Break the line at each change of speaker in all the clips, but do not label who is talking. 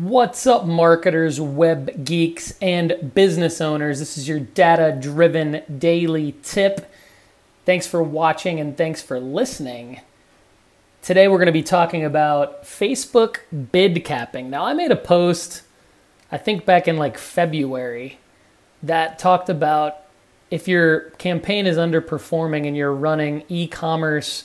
What's up, marketers, web geeks, and business owners? This is your data driven daily tip. Thanks for watching and thanks for listening. Today, we're going to be talking about Facebook bid capping. Now, I made a post, I think back in like February, that talked about if your campaign is underperforming and you're running e commerce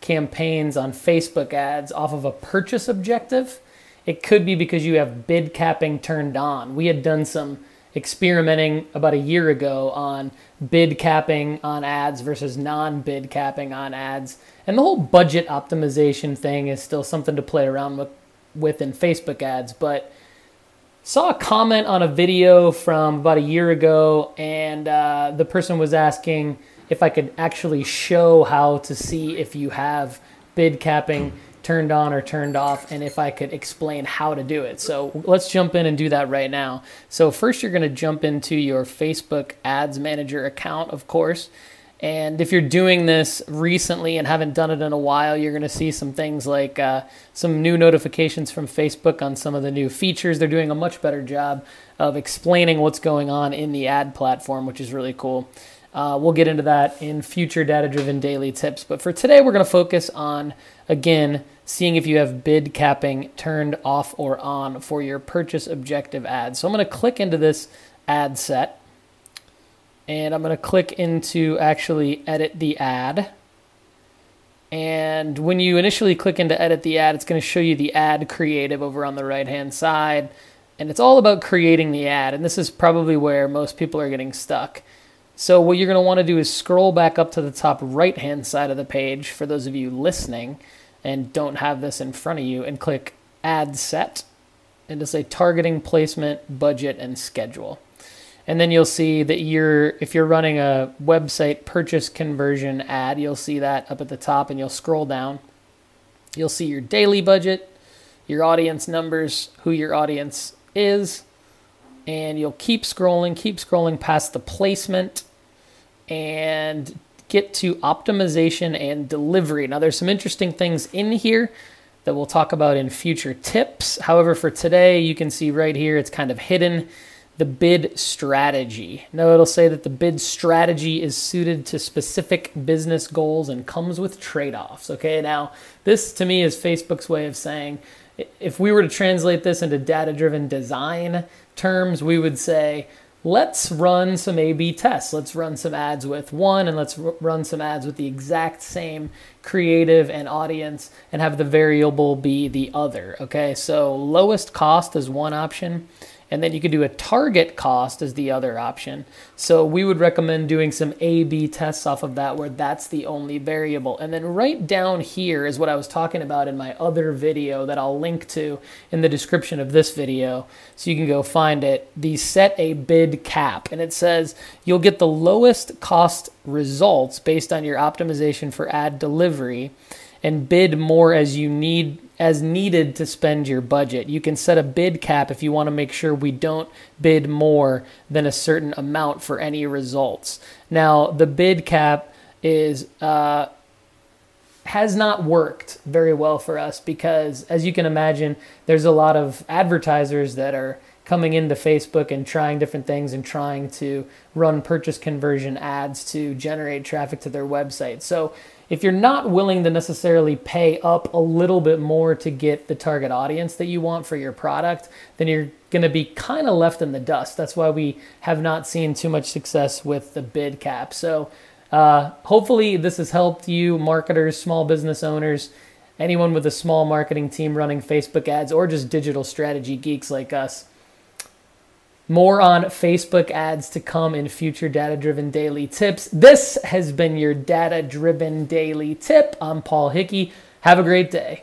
campaigns on Facebook ads off of a purchase objective it could be because you have bid capping turned on. We had done some experimenting about a year ago on bid capping on ads versus non bid capping on ads. And the whole budget optimization thing is still something to play around with, with in Facebook ads. But saw a comment on a video from about a year ago, and uh, the person was asking if I could actually show how to see if you have bid capping turned on or turned off and if I could explain how to do it. So let's jump in and do that right now. So first you're going to jump into your Facebook Ads Manager account, of course. And if you're doing this recently and haven't done it in a while, you're going to see some things like uh, some new notifications from Facebook on some of the new features. They're doing a much better job of explaining what's going on in the ad platform, which is really cool. Uh, we'll get into that in future data driven daily tips. But for today, we're going to focus on, again, seeing if you have bid capping turned off or on for your purchase objective ads. So I'm going to click into this ad set and I'm going to click into actually edit the ad. And when you initially click into edit the ad, it's going to show you the ad creative over on the right hand side. And it's all about creating the ad. And this is probably where most people are getting stuck. So, what you're going to want to do is scroll back up to the top right hand side of the page for those of you listening and don't have this in front of you and click Ad Set and to say targeting, placement, budget, and schedule. And then you'll see that you're if you're running a website purchase conversion ad, you'll see that up at the top and you'll scroll down. You'll see your daily budget, your audience numbers, who your audience is, and you'll keep scrolling, keep scrolling past the placement and get to optimization and delivery. Now, there's some interesting things in here that we'll talk about in future tips. However, for today, you can see right here, it's kind of hidden the bid strategy. Now, it'll say that the bid strategy is suited to specific business goals and comes with trade offs. Okay, now, this to me is Facebook's way of saying if we were to translate this into data driven design terms, we would say, let's run some A B tests. Let's run some ads with one and let's run some ads with the exact same creative and audience and have the variable be the other. Okay, so lowest cost is one option. And then you could do a target cost as the other option. So we would recommend doing some A B tests off of that where that's the only variable. And then right down here is what I was talking about in my other video that I'll link to in the description of this video. So you can go find it. The set a bid cap. And it says you'll get the lowest cost results based on your optimization for ad delivery and bid more as you need as needed to spend your budget. You can set a bid cap if you want to make sure we don't bid more than a certain amount for any results. Now, the bid cap is uh, has not worked very well for us because, as you can imagine, there's a lot of advertisers that are coming into Facebook and trying different things and trying to run purchase conversion ads to generate traffic to their website. So if you're not willing to necessarily pay up a little bit more to get the target audience that you want for your product, then you're going to be kind of left in the dust. That's why we have not seen too much success with the bid cap. So, uh, hopefully, this has helped you, marketers, small business owners, anyone with a small marketing team running Facebook ads, or just digital strategy geeks like us. More on Facebook ads to come in future data driven daily tips. This has been your data driven daily tip. I'm Paul Hickey. Have a great day.